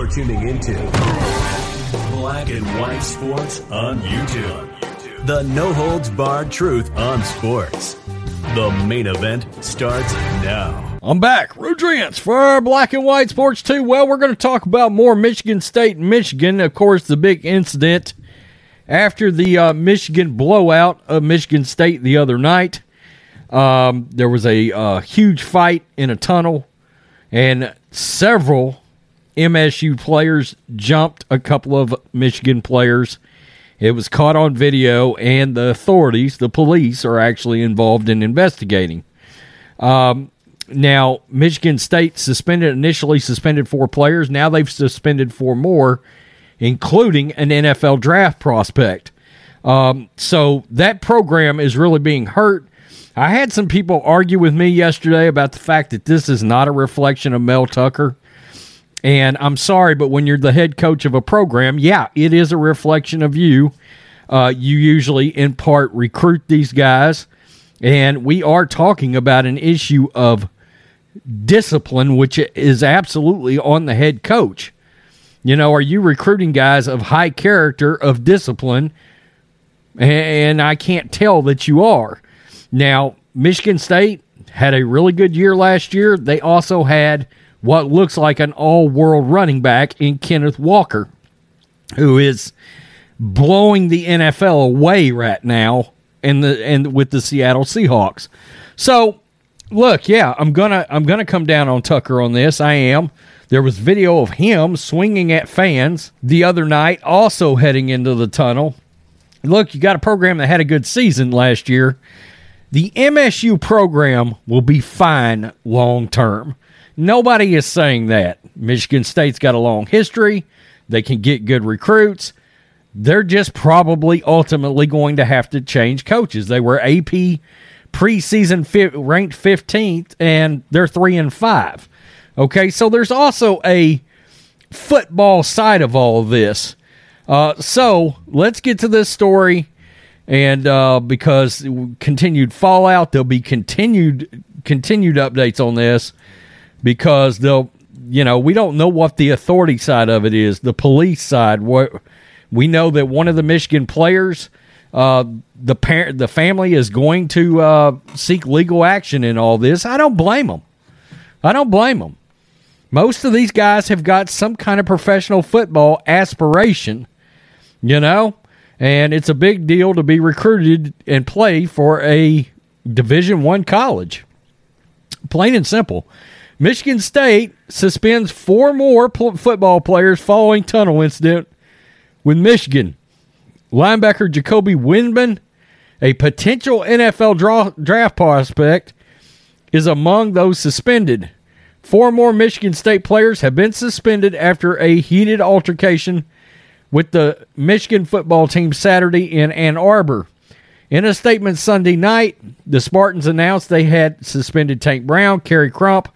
You're tuning into Black and White Sports on YouTube. The no holds barred truth on sports. The main event starts now. I'm back. Rudrance for Black and White Sports 2. Well, we're going to talk about more Michigan State Michigan. Of course, the big incident after the uh, Michigan blowout of Michigan State the other night. Um, there was a uh, huge fight in a tunnel, and several MSU players jumped a couple of Michigan players. It was caught on video, and the authorities, the police, are actually involved in investigating. Um, now, Michigan State suspended initially suspended four players. Now they've suspended four more, including an NFL draft prospect. Um, so that program is really being hurt. I had some people argue with me yesterday about the fact that this is not a reflection of Mel Tucker. And I'm sorry, but when you're the head coach of a program, yeah, it is a reflection of you. Uh, you usually, in part, recruit these guys. And we are talking about an issue of discipline, which is absolutely on the head coach. You know, are you recruiting guys of high character, of discipline? And I can't tell that you are. Now, Michigan State had a really good year last year. They also had what looks like an all world running back in Kenneth Walker, who is blowing the NFL away right now in the and with the Seattle Seahawks. So look, yeah, I'm gonna I'm gonna come down on Tucker on this. I am. There was video of him swinging at fans the other night, also heading into the tunnel. Look, you got a program that had a good season last year. The MSU program will be fine long term. Nobody is saying that. Michigan State's got a long history. They can get good recruits. They're just probably ultimately going to have to change coaches. They were AP preseason fi- ranked 15th and they're 3 and 5. Okay, so there's also a football side of all this. Uh, so let's get to this story, and uh, because continued fallout, there'll be continued continued updates on this because they'll, you know, we don't know what the authority side of it is, the police side. What we know that one of the Michigan players, uh, the parent, the family is going to uh, seek legal action in all this. I don't blame them. I don't blame them. Most of these guys have got some kind of professional football aspiration, you know, and it's a big deal to be recruited and play for a Division One college. Plain and simple. Michigan State suspends four more pl- football players following tunnel incident with Michigan. Linebacker Jacoby Windmon, a potential NFL draw- draft prospect, is among those suspended. Four more Michigan State players have been suspended after a heated altercation with the Michigan football team Saturday in Ann Arbor. In a statement Sunday night, the Spartans announced they had suspended Tank Brown, Khary Crump,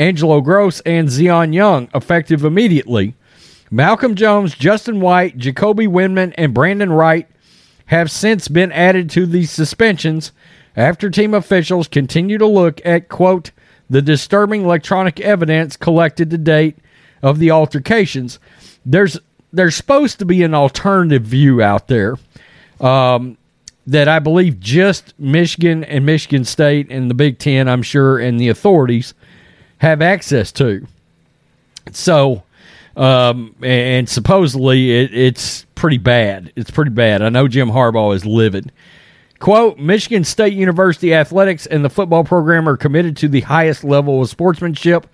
Angelo Grose, and Zion Young, effective immediately. Malcolm Jones, Justin White, Jacoby Windmon, and Brandon Wright have since been added to the suspensions after team officials continue to look at, quote, the disturbing electronic evidence collected to date of the altercations. There's there's supposed to be an alternative view out there um, that I believe just Michigan and Michigan State and the Big Ten, I'm sure, and the authorities have access to. So, um, and supposedly it, it's pretty bad. It's pretty bad. I know Jim Harbaugh is livid. Quote Michigan State University athletics and the football program are committed to the highest level of sportsmanship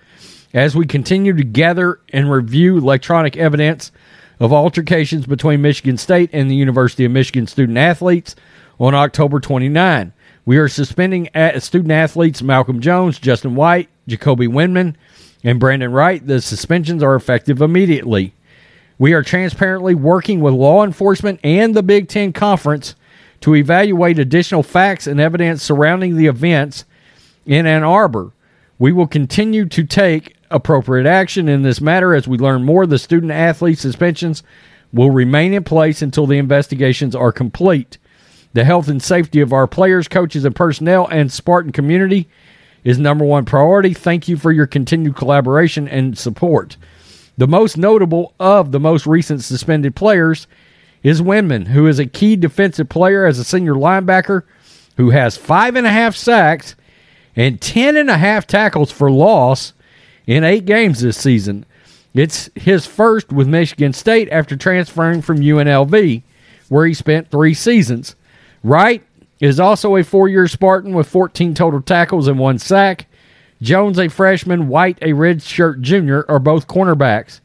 as we continue to gather and review electronic evidence of altercations between Michigan State and the University of Michigan student athletes on October 29. We are suspending student athletes Malcolm Jones, Justin White, Jacoby Windmon, and Brandon Wright. The suspensions are effective immediately. We are transparently working with law enforcement and the Big Ten Conference to evaluate additional facts and evidence surrounding the events in Ann Arbor. We will continue to take appropriate action in this matter as we learn more. The student athlete suspensions will remain in place until the investigations are complete. The health and safety of our players, coaches, and personnel and Spartan community is number one priority. Thank you for your continued collaboration and support. The most notable of the most recent suspended players is Windmon, who is a key defensive player as a senior linebacker who has five and a half sacks and ten and a half tackles for loss in eight games this season. It's his first with Michigan State after transferring from UNLV, where he spent three seasons. Wright is also a four year Spartan with 14 total tackles and one sack. Jones, a freshman, White, a redshirt junior, are both cornerbacks.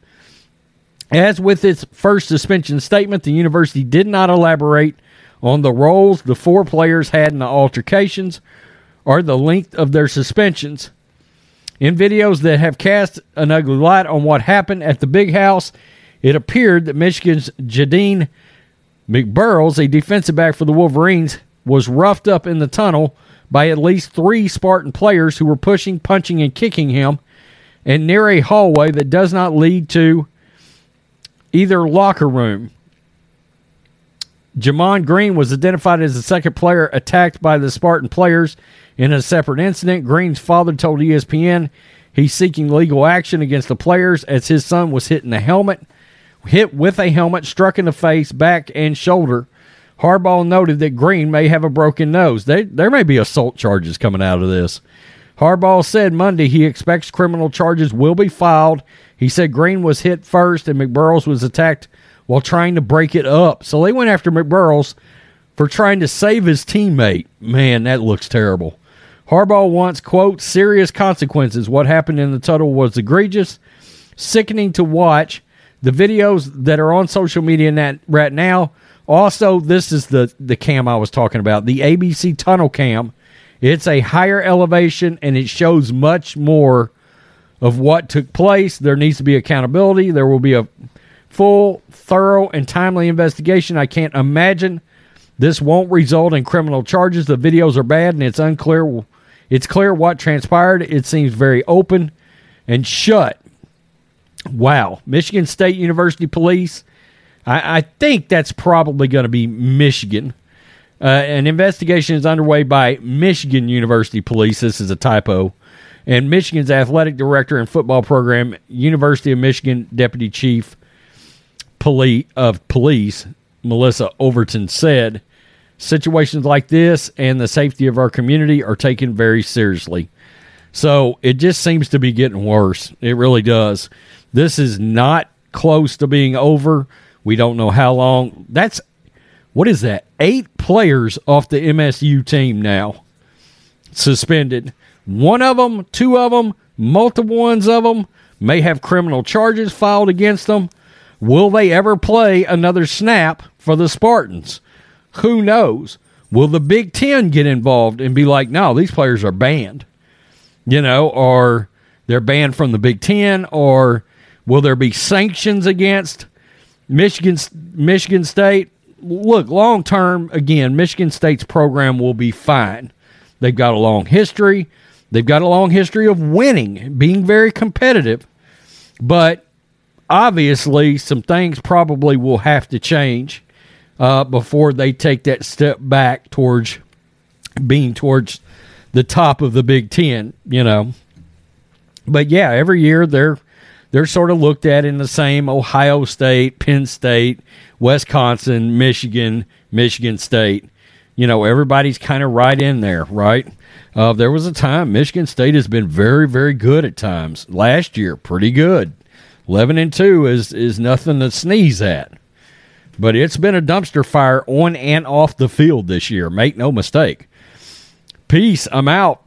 As with its first suspension statement, the university did not elaborate on the roles the four players had in the altercations or the length of their suspensions. In videos that have cast an ugly light on what happened at the big house, it appeared that Michigan's Ja'Den McBurrows, a defensive back for the Wolverines, was roughed up in the tunnel by at least three Spartan players who were pushing, punching, and kicking him, and near a hallway that does not lead to either locker room. Gemon Green was identified as the second player attacked by the Spartan players in a separate incident. Green's father told ESPN he's seeking legal action against the players as his son was hit in the helmet, hit with a helmet, struck in the face, back, and shoulder. Harbaugh noted that Green may have a broken nose. They, there may be assault charges coming out of this. Harbaugh said Monday he expects criminal charges will be filed. He said Green was hit first and McBurrows was attacked while trying to break it up. So they went after McBurrows for trying to save his teammate. Man, that looks terrible. Harbaugh wants, quote, serious consequences. What happened in the tunnel was egregious, sickening to watch. The videos that are on social media right now also, this is the the cam I was talking about, the ABC tunnel cam. It's a higher elevation and it shows much more of what took place. There needs to be accountability. There will be a full, thorough, and timely investigation. I can't imagine this won't result in criminal charges. The videos are bad and it's unclear. It's clear what transpired. It seems very open and shut. Wow. Michigan State University Police I, I think that's probably going to be Michigan. Uh, an investigation is underway by Michigan University Police. This is a typo. And Michigan's athletic director and football program, University of Michigan Deputy Chief Police of Police, Melissa Overton, said situations like this and the safety of our community are taken very seriously. So it just seems to be getting worse. It really does. This is not close to being over. We don't know how long. That's what is that? Eight players off the MSU team now suspended. One of them, two of them, multiple ones of them may have criminal charges filed against them. Will they ever play another snap for the Spartans? Who knows? Will the Big Ten get involved and be like, no, these players are banned? You know, or they're banned from the Big Ten, or will there be sanctions against Michigan Michigan State, look, long term again, Michigan State's program will be fine. They've got a long history. They've got a long history of winning, being very competitive. But obviously, some things probably will have to change uh, before they take that step back towards being towards the top of the Big Ten, you know. But yeah, every year they're they're sort of looked at in the same Ohio State, Penn State, Wisconsin, Michigan, Michigan State. You know, everybody's kind of right in there, right? Uh, there was a time Michigan State has been very, very good at times. Last year, pretty good. Eleven and two is is nothing to sneeze at. But it's been a dumpster fire on and off the field this year. Make no mistake. Peace. I'm out.